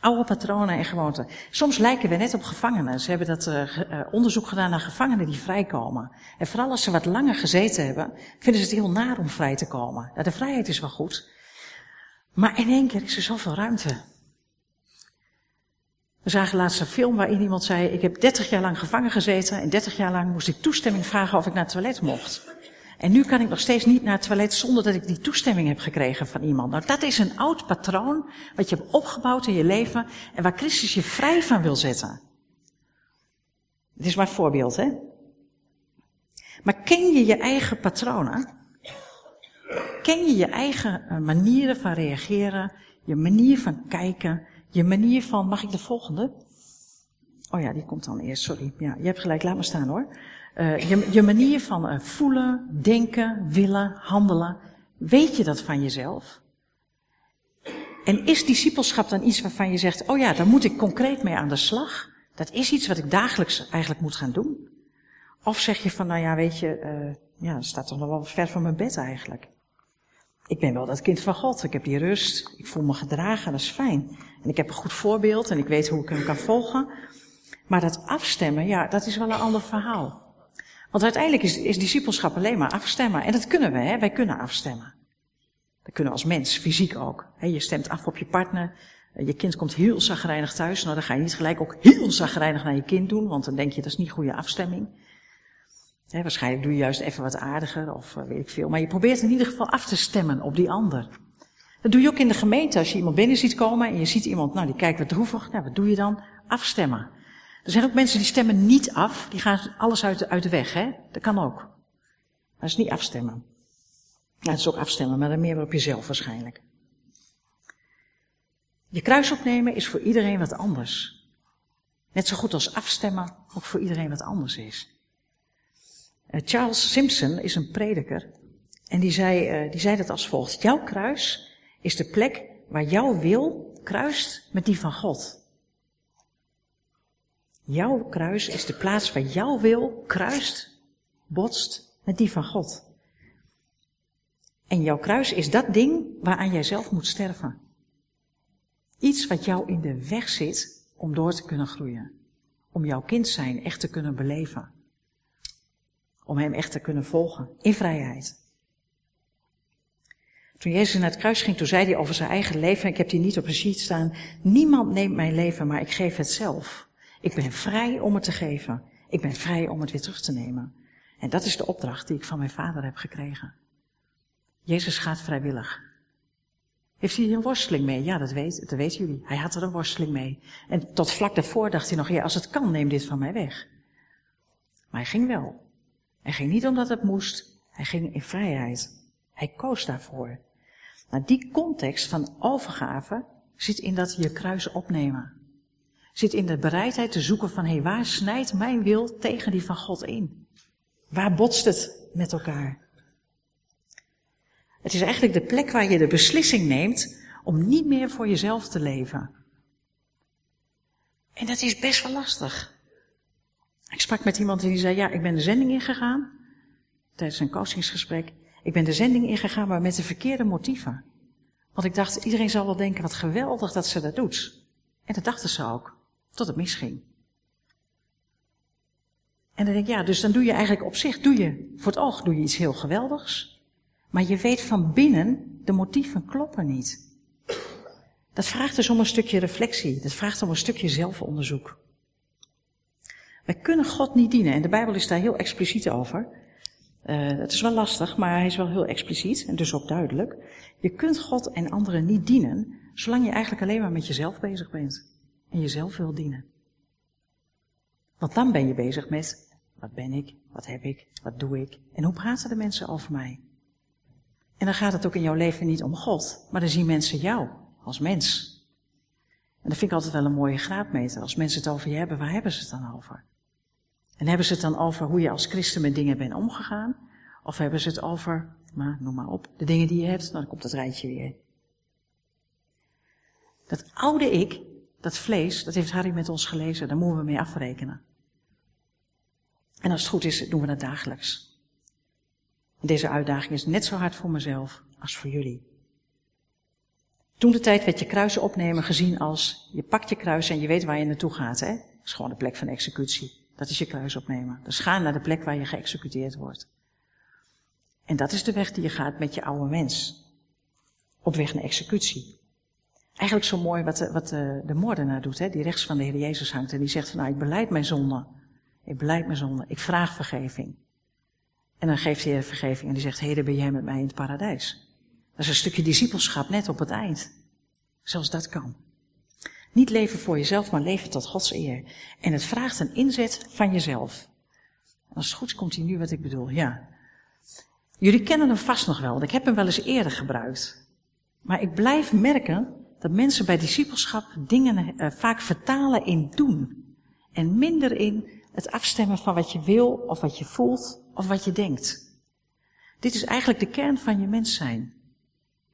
[SPEAKER 1] Oude patronen en gewoonten. Soms lijken we net op gevangenen. Ze hebben dat uh, onderzoek gedaan naar gevangenen die vrijkomen. En vooral als ze wat langer gezeten hebben, vinden ze het heel naar om vrij te komen. Ja, de vrijheid is wel goed. Maar in één keer is er zoveel ruimte. We zagen laatst een film waarin iemand zei, ik heb 30 jaar lang gevangen gezeten en 30 jaar lang moest ik toestemming vragen of ik naar het toilet mocht. En nu kan ik nog steeds niet naar het toilet zonder dat ik die toestemming heb gekregen van iemand. Nou, dat is een oud patroon wat je hebt opgebouwd in je leven en waar Christus je vrij van wil zetten. Het is maar een voorbeeld, hè? Maar ken je je eigen patronen? Ken je je eigen eh, manieren van reageren, je manier van kijken, je manier van, mag ik de volgende? Oh ja, die komt dan eerst, sorry. Ja, je hebt gelijk, laat maar staan hoor. Uh, je, je, manier van uh, voelen, denken, willen, handelen. Weet je dat van jezelf? En is discipelschap dan iets waarvan je zegt, oh ja, daar moet ik concreet mee aan de slag? Dat is iets wat ik dagelijks eigenlijk moet gaan doen? Of zeg je van, nou ja, weet je, uh, ja, dat staat toch nog wel ver van mijn bed eigenlijk. Ik ben wel dat kind van God. Ik heb die rust. Ik voel me gedragen. Dat is fijn. En ik heb een goed voorbeeld en ik weet hoe ik hem kan volgen. Maar dat afstemmen, ja, dat is wel een ander verhaal. Want uiteindelijk is, is discipelschap alleen maar afstemmen. En dat kunnen we, hè? Wij kunnen afstemmen. Dat kunnen we als mens, fysiek ook. Je stemt af op je partner. Je kind komt heel zagrijnig thuis. Nou, dan ga je niet gelijk ook heel zagrijnig naar je kind doen, want dan denk je dat is niet goede afstemming. Waarschijnlijk doe je juist even wat aardiger of uh, weet ik veel. Maar je probeert in ieder geval af te stemmen op die ander. Dat doe je ook in de gemeente. Als je iemand binnen ziet komen en je ziet iemand, nou die kijkt wat droevig. Nou, wat doe je dan? Afstemmen. Er zijn ook mensen die stemmen niet af. Die gaan alles uit de, uit de weg. Hè? Dat kan ook. Dat is niet afstemmen. Ja, het is ook afstemmen, maar dan meer op jezelf waarschijnlijk. Je kruis opnemen is voor iedereen wat anders. Net zo goed als afstemmen ook voor iedereen wat anders is. Eh, Charles Simpson is een prediker en die zei, uh, die zei dat als volgt. Jouw kruis is de plek waar jouw wil kruist met die van God. Jouw kruis is de plaats waar jouw wil kruist, botst met die van God. En jouw kruis is dat ding waaraan jij zelf moet sterven. Iets wat jou in de weg zit om door te kunnen groeien. Om jouw kind zijn echt te kunnen beleven. Om hem echt te kunnen volgen in vrijheid. Toen Jezus naar het kruis ging, toen zei hij over zijn eigen leven, ik heb die niet op een sheet staan, niemand neemt mijn leven, maar ik geef het zelf. Ik ben vrij om het te geven. Ik ben vrij om het weer terug te nemen. En dat is de opdracht die ik van mijn vader heb gekregen. Jezus gaat vrijwillig. Heeft hij een worsteling mee? Ja, dat, weet, dat weten jullie. Hij had er een worsteling mee. En tot vlak daarvoor dacht hij nog, ja, als het kan, neem dit van mij weg. Maar hij ging wel. Hij ging niet omdat het moest. Hij ging in vrijheid. Hij koos daarvoor. Maar die context van overgave zit in dat je kruis opnemen. Zit in de bereidheid te zoeken van, hé, waar snijdt mijn wil tegen die van God in? Waar botst het met elkaar? Het is eigenlijk de plek waar je de beslissing neemt om niet meer voor jezelf te leven. En dat is best wel lastig. Ik sprak met iemand die zei, ja, ik ben de zending ingegaan, tijdens een coachingsgesprek. Ik ben de zending ingegaan, maar met de verkeerde motieven. Want ik dacht, iedereen zal wel denken, wat geweldig dat ze dat doet. En dat dachten ze ook, tot het misging. En dan denk ik, ja, dus dan doe je eigenlijk op zich, doe je, voor het oog doe je iets heel geweldigs. Maar je weet van binnen, de motieven kloppen niet. Dat vraagt dus om een stukje reflectie. Dat vraagt om een stukje zelfonderzoek. Wij kunnen God niet dienen. En de Bijbel is daar heel expliciet over. Het is wel lastig, maar hij is wel heel expliciet en dus ook duidelijk. Je kunt God en anderen niet dienen, zolang je eigenlijk alleen maar met jezelf bezig bent. En jezelf wil dienen. Want dan ben je bezig met, wat ben ik, wat heb ik, wat doe ik en hoe praten de mensen over mij? En dan gaat het ook in jouw leven niet om God, maar dan zien mensen jou als mens. En dat vind ik altijd wel een mooie graadmeter. Als mensen het over je hebben, waar hebben ze het dan over? En hebben ze het dan over hoe je als christen met dingen bent omgegaan? Of hebben ze het over, maar noem maar op, de dingen die je hebt? Nou, dan komt dat rijtje weer. Dat oude ik, dat vlees, dat heeft Harry met ons gelezen, daar moeten we mee afrekenen. En als het goed is, doen we dat dagelijks. Deze uitdaging is net zo hard voor mezelf als voor jullie. Toen de tijd werd je kruis opnemen gezien als, je pakt je kruis en je weet waar je naartoe gaat. Hè? Dat is gewoon de plek van executie. Dat is je kruis opnemen. Dus ga naar de plek waar je geëxecuteerd wordt. En dat is de weg die je gaat met je oude mens. Op weg naar executie. Eigenlijk zo mooi wat, de, wat de, de moordenaar doet, hè? die rechts van de Heer Jezus hangt. En die zegt van, nou, ik beleid mijn zonde. Ik beleid mijn zonde. Ik vraag vergeving. En dan geeft hij vergeving en die zegt, heden ben jij met mij in het paradijs. Dat is een stukje discipelschap net op het eind. Zelfs dat kan. Niet leven voor jezelf, maar leven tot Gods eer. En het vraagt een inzet van jezelf. Als het goed is, komt hij nu wat ik bedoel. Ja. Jullie kennen hem vast nog wel, want ik heb hem wel eens eerder gebruikt. Maar ik blijf merken dat mensen bij discipelschap dingen uh, vaak vertalen in doen. En minder in het afstemmen van wat je wil of wat je voelt of wat je denkt. Dit is eigenlijk de kern van je mens zijn.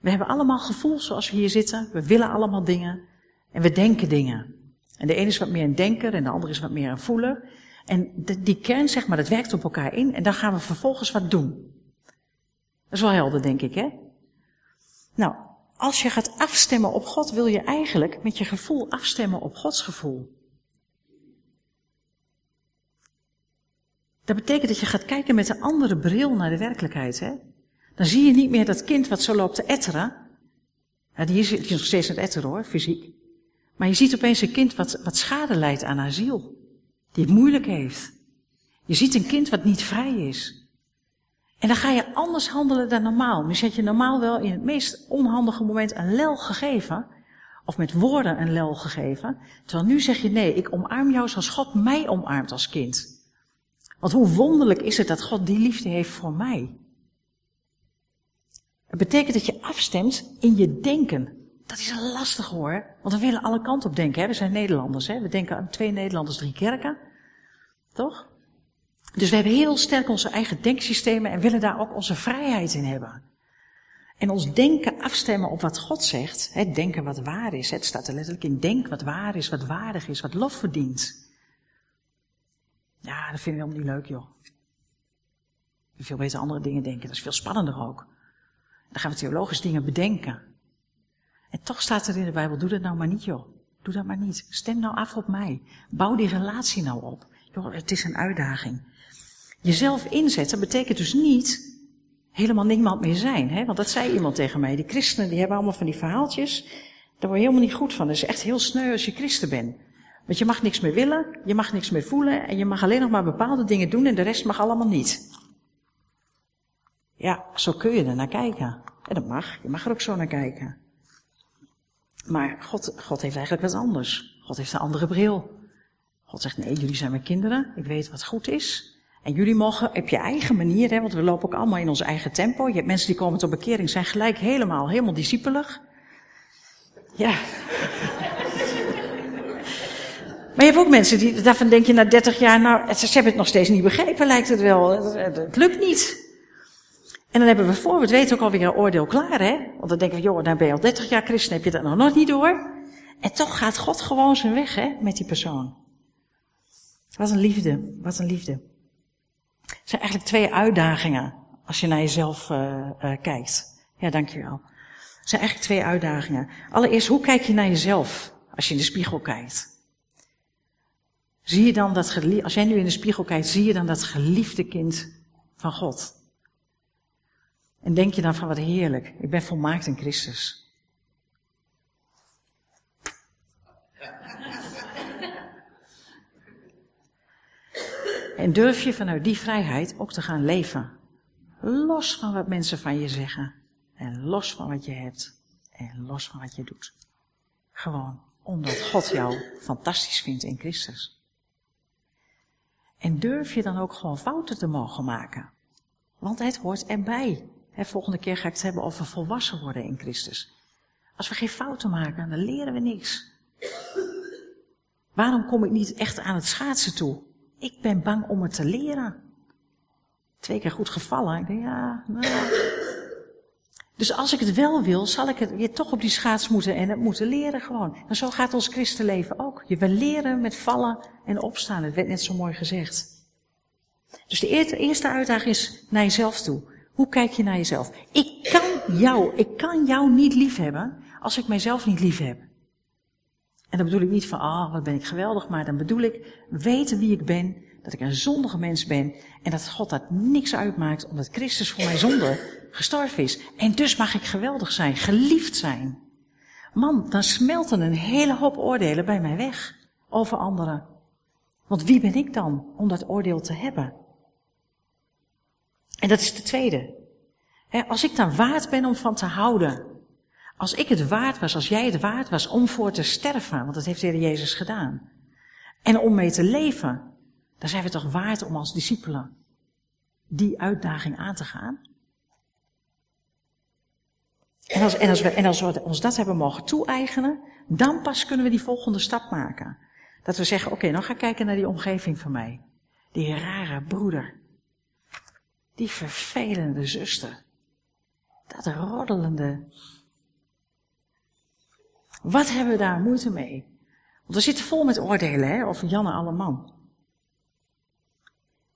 [SPEAKER 1] We hebben allemaal gevoel zoals we hier zitten. We willen allemaal dingen. En we denken dingen. En de ene is wat meer een denker en de andere is wat meer een voeler. En die kern, zeg maar, dat werkt op elkaar in. En dan gaan we vervolgens wat doen. Dat is wel helder, denk ik, hè? Nou, als je gaat afstemmen op God, wil je eigenlijk met je gevoel afstemmen op Gods gevoel. Dat betekent dat je gaat kijken met een andere bril naar de werkelijkheid. Hè? Dan zie je niet meer dat kind wat zo loopt te etteren. Die, is, nog steeds aan het etteren hoor, fysiek. Maar je ziet opeens een kind wat, wat schade leidt aan haar ziel. Die het moeilijk heeft. Je ziet een kind wat niet vrij is. En dan ga je anders handelen dan normaal. Nu zet je normaal wel in het meest onhandige moment een lel gegeven. Of met woorden een lel gegeven. Terwijl nu zeg je nee, ik omarm jou zoals God mij omarmt als kind. Want hoe wonderlijk is het dat God die liefde heeft voor mij? Het betekent dat je afstemt in je denken. Dat is lastig hoor, want we willen alle kanten op denken. Hè? We zijn Nederlanders, hè? we denken aan twee Nederlanders, drie kerken. Toch? Dus we hebben heel sterk onze eigen denksystemen en willen daar ook onze vrijheid in hebben. En ons denken afstemmen op wat God zegt, hè, denken wat waar is. Het staat er letterlijk in, denk wat waar is, wat waardig is, wat lof verdient. Ja, dat vind ik helemaal niet leuk, joh. Ik veel beter andere dingen denken, dat is veel spannender ook. Dan gaan we theologisch dingen bedenken. En toch staat er in de Bijbel, doe dat nou maar niet, joh. Doe dat maar niet. Stem nou af op mij. Bouw die relatie nou op. Joh, het is een uitdaging. Jezelf inzetten betekent dus niet helemaal niemand meer zijn. Hè? Want dat zei iemand tegen mij. Die christenen die hebben allemaal van die verhaaltjes. Daar word je helemaal niet goed van. Dat is echt heel sneu als je christen bent. Want je mag niks meer willen, je mag niks meer voelen en je mag alleen nog maar bepaalde dingen doen en de rest mag allemaal niet. Ja, zo kun je er naar kijken. En dat mag, je mag er ook zo naar kijken. Maar God, God heeft eigenlijk wat anders. God heeft een andere bril. God zegt, nee, jullie zijn mijn kinderen, ik weet wat goed is. En jullie mogen op je eigen manier, hè, want we lopen ook allemaal in ons eigen tempo. Je hebt mensen die komen tot bekering, zijn gelijk helemaal, helemaal discipelig. Ja. Maar je hebt ook mensen die, daarvan denk je na 30 jaar, nou, ze hebben het nog steeds niet begrepen, lijkt het wel. Het, het lukt niet. En dan hebben we voor, we weten ook alweer een oordeel klaar, hè? Want dan denken we, joh, dan ben je al 30 jaar christen, heb je dat nog, nog niet door? En toch gaat God gewoon zijn weg, hè, met die persoon. Wat een liefde, wat een liefde. Er zijn eigenlijk twee uitdagingen als je naar jezelf uh, uh, kijkt. Ja, dankjewel. Er zijn eigenlijk twee uitdagingen. Allereerst, hoe kijk je naar jezelf als je in de spiegel kijkt? Zie je dan dat, als jij nu in de spiegel kijkt, zie je dan dat geliefde kind van God? En denk je dan van wat heerlijk, ik ben volmaakt in Christus. En durf je vanuit die vrijheid ook te gaan leven. Los van wat mensen van je zeggen. En los van wat je hebt. En los van wat je doet. Gewoon omdat God jou fantastisch vindt in Christus. En durf je dan ook gewoon fouten te mogen maken. Want het hoort erbij. Volgende keer ga ik het hebben over volwassen worden in Christus. Als we geen fouten maken, dan leren we niks. Waarom kom ik niet echt aan het schaatsen toe? Ik ben bang om het te leren. Twee keer goed gevallen. Ik denk, ja, nou. Dus als ik het wel wil, zal ik het weer toch op die schaats moeten en het moeten leren gewoon. En zo gaat ons christenleven ook. Je wil leren met vallen en opstaan. Het werd net zo mooi gezegd. Dus de eerste uitdaging is naar jezelf toe. Hoe kijk je naar jezelf? Ik kan jou, ik kan jou niet lief hebben als ik mijzelf niet lief heb. En dan bedoel ik niet van, ah, oh, wat ben ik geweldig, maar dan bedoel ik weten wie ik ben, dat ik een zondige mens ben en dat God dat niks uitmaakt omdat Christus voor mijn zonde gestorven is. En dus mag ik geweldig zijn, geliefd zijn. Man, dan smelten een hele hoop oordelen bij mij weg over anderen. Want wie ben ik dan om dat oordeel te hebben? En dat is de tweede. als ik dan waard ben om van te houden. Als ik het waard was, als jij het waard was om voor te sterven, want dat heeft de Heer Jezus gedaan. En om mee te leven, dan zijn we toch waard om als discipelen die uitdaging aan te gaan. En als, en als, we, ons dat hebben mogen toe-eigenen, dan pas kunnen we die volgende stap maken. Dat we zeggen, oké, okay, nou ga kijken naar die omgeving van mij. Die rare broeder. Die vervelende zuster. Dat roddelende. Wat hebben we daar moeite mee? Want we zitten vol met oordelen hè, over Janne Alleman.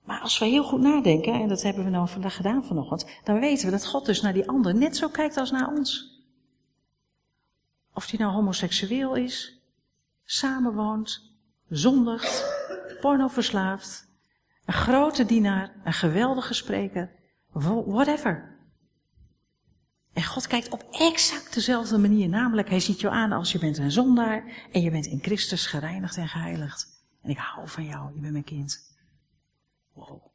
[SPEAKER 1] Maar als we heel goed nadenken, en dat hebben we nou vandaag gedaan vanochtend, dan weten we dat God dus naar die ander net zo kijkt als naar ons. Of die nou homoseksueel is, samenwoont, zondigt, pornoverslaafd, een grote dienaar, een geweldige spreker, whatever. En God kijkt op exact dezelfde manier, namelijk hij ziet jou aan als je bent een zondaar en je bent in Christus gereinigd en geheiligd. En ik hou van jou, je bent mijn kind. Wow.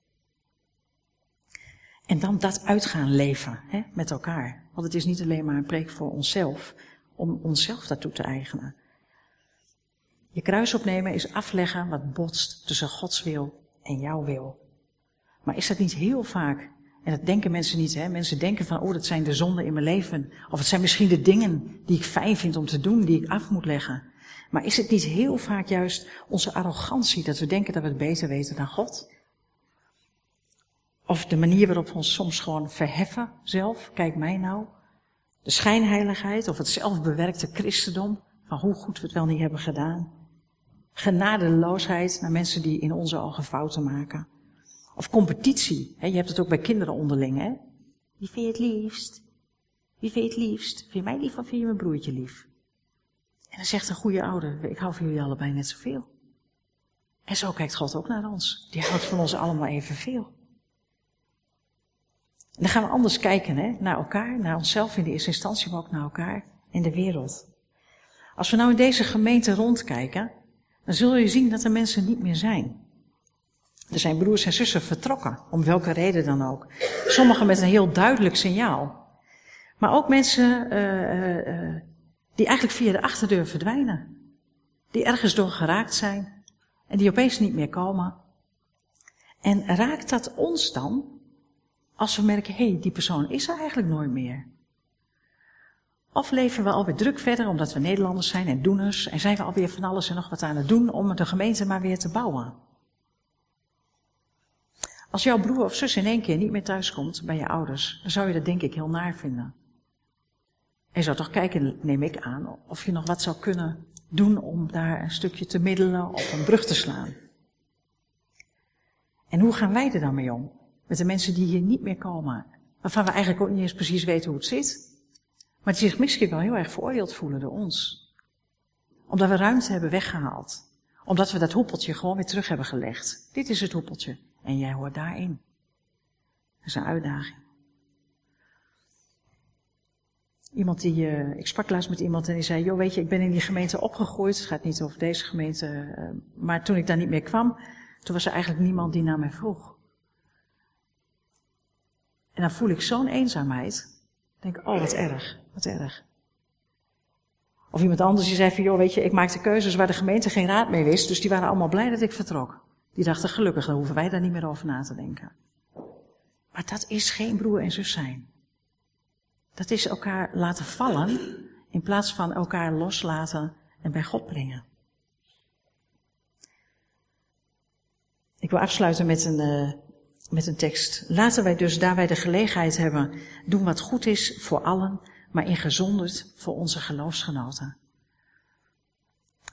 [SPEAKER 1] En dan dat uitgaan leven hè, met elkaar. Want het is niet alleen maar een preek voor onszelf, om onszelf daartoe te eigenen. Je kruis opnemen is afleggen wat botst tussen Gods wil en jouw wil. Maar is dat niet heel vaak, en dat denken mensen niet, hè? mensen denken van, oh dat zijn de zonden in mijn leven. Of het zijn misschien de dingen die ik fijn vind om te doen, die ik af moet leggen. Maar is het niet heel vaak juist onze arrogantie dat we denken dat we het beter weten dan God? Of de manier waarop we ons soms gewoon verheffen zelf, kijk mij nou. De schijnheiligheid of het zelfbewerkte christendom, van hoe goed we het wel niet hebben gedaan. Genadeloosheid naar mensen die in onze ogen fouten maken. Of competitie. Je hebt het ook bij kinderen onderling. Hè? Wie vind je het liefst? Wie vind je het liefst? Vind je mij lief of vind je mijn broertje lief? En dan zegt een goede ouder, ik hou van jullie allebei net zoveel. En zo kijkt God ook naar ons. Die houdt van ons allemaal evenveel. En dan gaan we anders kijken hè, naar elkaar, naar onszelf in de eerste instantie, maar ook naar elkaar en de wereld. Als we nou in deze gemeente rondkijken, dan zul je zien dat er mensen niet meer zijn. Er zijn broers en zussen vertrokken, om welke reden dan ook. Sommigen met een heel duidelijk signaal. Maar ook mensen uh, uh, die eigenlijk via de achterdeur verdwijnen. Die ergens door geraakt zijn en die opeens niet meer komen. En raakt dat ons dan als we merken, hé, hey, die persoon is er eigenlijk nooit meer? Of leven we alweer druk verder omdat we Nederlanders zijn en doeners en zijn we alweer van alles en nog wat aan het doen om de gemeente maar weer te bouwen? Als jouw broer of zus in één keer niet meer thuiskomt bij je ouders, dan zou je dat denk ik heel naar vinden. En zou toch kijken, neem ik aan, of je nog wat zou kunnen doen om daar een stukje te middelen of een brug te slaan. En hoe gaan wij er dan mee om? Met de mensen die hier niet meer komen, waarvan we eigenlijk ook niet eens precies weten hoe het zit, maar die zich misschien wel heel erg veroordeeld voelen door ons. Omdat we ruimte hebben weggehaald. Omdat we dat hoepeltje gewoon weer terug hebben gelegd. Dit is het hoepeltje. En jij hoort daarin. Dat is een uitdaging. Iemand die, uh, ik sprak laatst met iemand en die zei, joh weet je, ik ben in die gemeente opgegroeid. Het gaat niet over deze gemeente. Uh, maar toen ik daar niet meer kwam, toen was er eigenlijk niemand die naar mij vroeg. En dan voel ik zo'n eenzaamheid. denk ik, oh wat erg, erg. Of iemand anders die zei van, joh weet je, ik maakte keuzes waar de gemeente geen raad mee wist. Dus die waren allemaal blij dat ik vertrok. Die dachten, gelukkig, dan hoeven wij daar niet meer over na te denken. Maar dat is geen broer en zus zijn. Dat is elkaar laten vallen in plaats van elkaar loslaten en bij God brengen. Ik wil afsluiten met een, uh, met een tekst. Laten wij dus, daar wij de gelegenheid hebben, doen wat goed is voor allen, maar ingezonderd voor onze geloofsgenoten.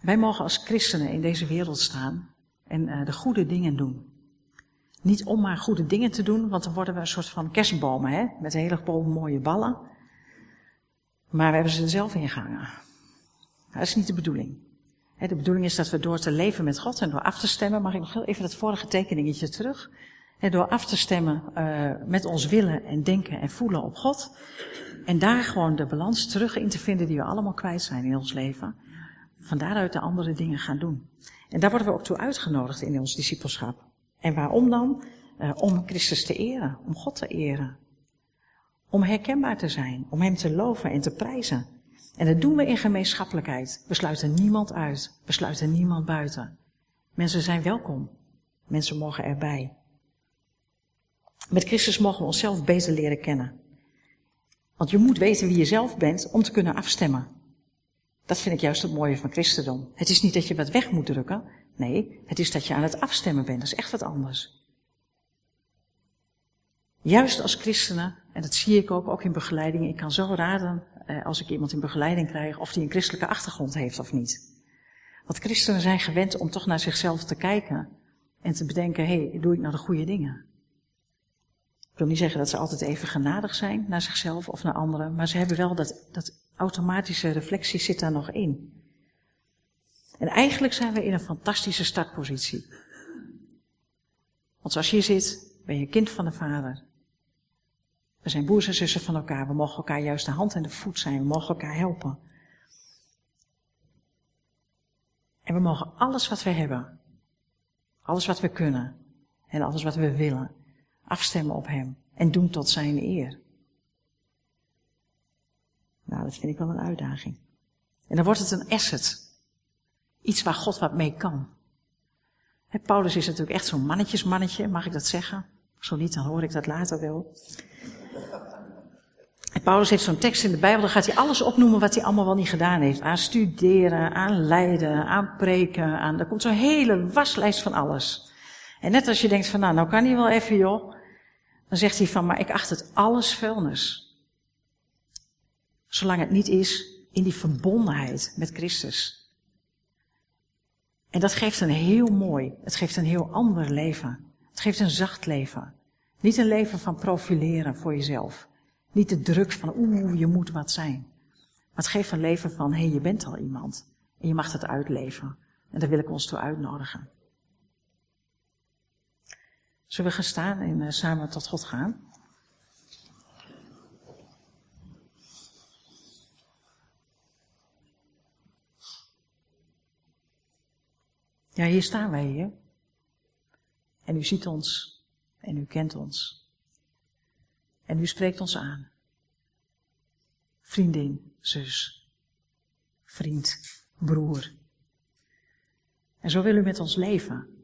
[SPEAKER 1] Wij mogen als christenen in deze wereld staan en uh, de goede dingen doen. Niet om maar goede dingen te doen, want dan worden we een soort van kerstbomen, hè? met een hele mooie ballen. Maar we hebben ze er zelf in gehangen. Dat is niet de bedoeling. De bedoeling is dat we door te leven met God en door af te stemmen, mag ik nog heel even dat vorige tekeningetje terug. Door af te stemmen uh, met ons willen en denken en voelen op God. En daar gewoon de balans terug in te vinden die we allemaal kwijt zijn in ons leven. Van daaruit de andere dingen gaan doen. En daar worden we ook toe uitgenodigd in ons discipelschap. En waarom dan? Uh, om Christus te eren, om God te eren. Om herkenbaar te zijn, om Hem te loven en te prijzen. En dat doen we in gemeenschappelijkheid. We sluiten niemand uit, we sluiten niemand buiten. Mensen zijn welkom, mensen mogen erbij. Met Christus mogen we onszelf beter leren kennen. Want je moet weten wie je zelf bent om te kunnen afstemmen. Dat vind ik juist het mooie van christendom. Het is niet dat je wat weg moet drukken. Nee, het is dat je aan het afstemmen bent. Dat is echt wat anders. Juist als christenen, en dat zie ik ook, ook in begeleiding, ik kan zo raden eh, als ik iemand in begeleiding krijg of die een christelijke achtergrond heeft of niet. Want christenen zijn gewend om toch naar zichzelf te kijken en te bedenken, hé, hey, doe ik nou de goede dingen? Ik wil niet zeggen dat ze altijd even genadig zijn naar zichzelf of naar anderen, maar ze hebben wel dat, dat automatische reflectie zit daar nog in. En eigenlijk zijn we in een fantastische startpositie. Want zoals je zit, ben je kind van de Vader. We zijn broers en zussen van elkaar. We mogen elkaar juist de hand en de voet zijn. We mogen elkaar helpen. En we mogen alles wat we hebben, alles wat we kunnen en alles wat we willen, afstemmen op Hem en doen tot Zijn eer. Nou, dat vind ik wel een uitdaging. En dan wordt het een asset. Iets waar God wat mee kan. Paulus is natuurlijk echt zo'n mannetjesmannetje, mag ik dat zeggen? Zo niet, dan hoor ik dat later wel. Paulus heeft zo'n tekst in de Bijbel, dan gaat hij alles opnoemen wat hij allemaal wel niet gedaan heeft. Aan studeren, aan leiden, aan preken, aan, er komt zo'n hele waslijst van alles. En net als je denkt van, nou, nou kan hij wel even joh. Dan zegt hij van, maar ik acht het alles vuilnis. Zolang het niet is in die verbondenheid met Christus. En dat geeft een heel mooi, het geeft een heel ander leven. Het geeft een zacht leven. Niet een leven van profileren voor jezelf. Niet de druk van, oeh, je moet wat zijn. Maar het geeft een leven van, hé, hey, je bent al iemand. En je mag het uitleven. En daar wil ik ons toe uitnodigen. Zullen we gaan staan en eh, samen tot God gaan? Ja, hier staan wij hier. En u ziet ons. En u kent ons. En u spreekt ons aan. Vriendin, zus, vriend, broer. En zo wil u met ons leven.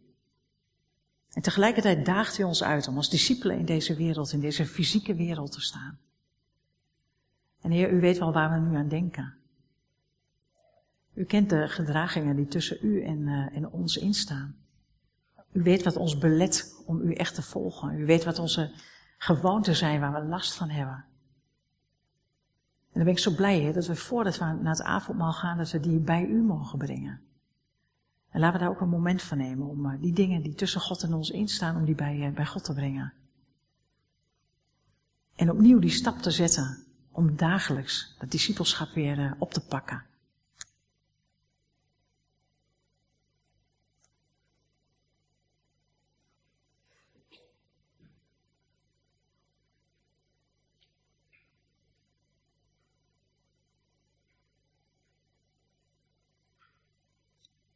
[SPEAKER 1] En tegelijkertijd daagt u ons uit om als discipelen in deze wereld, in deze fysieke wereld te staan. En Heer, u weet wel waar we nu aan denken. U kent de gedragingen die tussen u en, uh, en ons instaan. U weet wat ons belet om u echt te volgen. U weet wat onze gewoonten zijn waar we last van hebben. En dan ben ik zo blij hè, dat we voordat we naar het avondmaal gaan, dat we die bij u mogen brengen. En laten we daar ook een moment van nemen om uh, die dingen die tussen God en ons instaan, om die bij, uh, bij God te brengen. En opnieuw die stap te zetten om dagelijks dat discipelschap weer uh, op te pakken.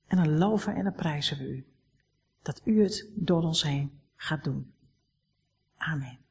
[SPEAKER 1] En dan loven en dan prijzen we u. Dat u het door ons heen gaat doen. Amen.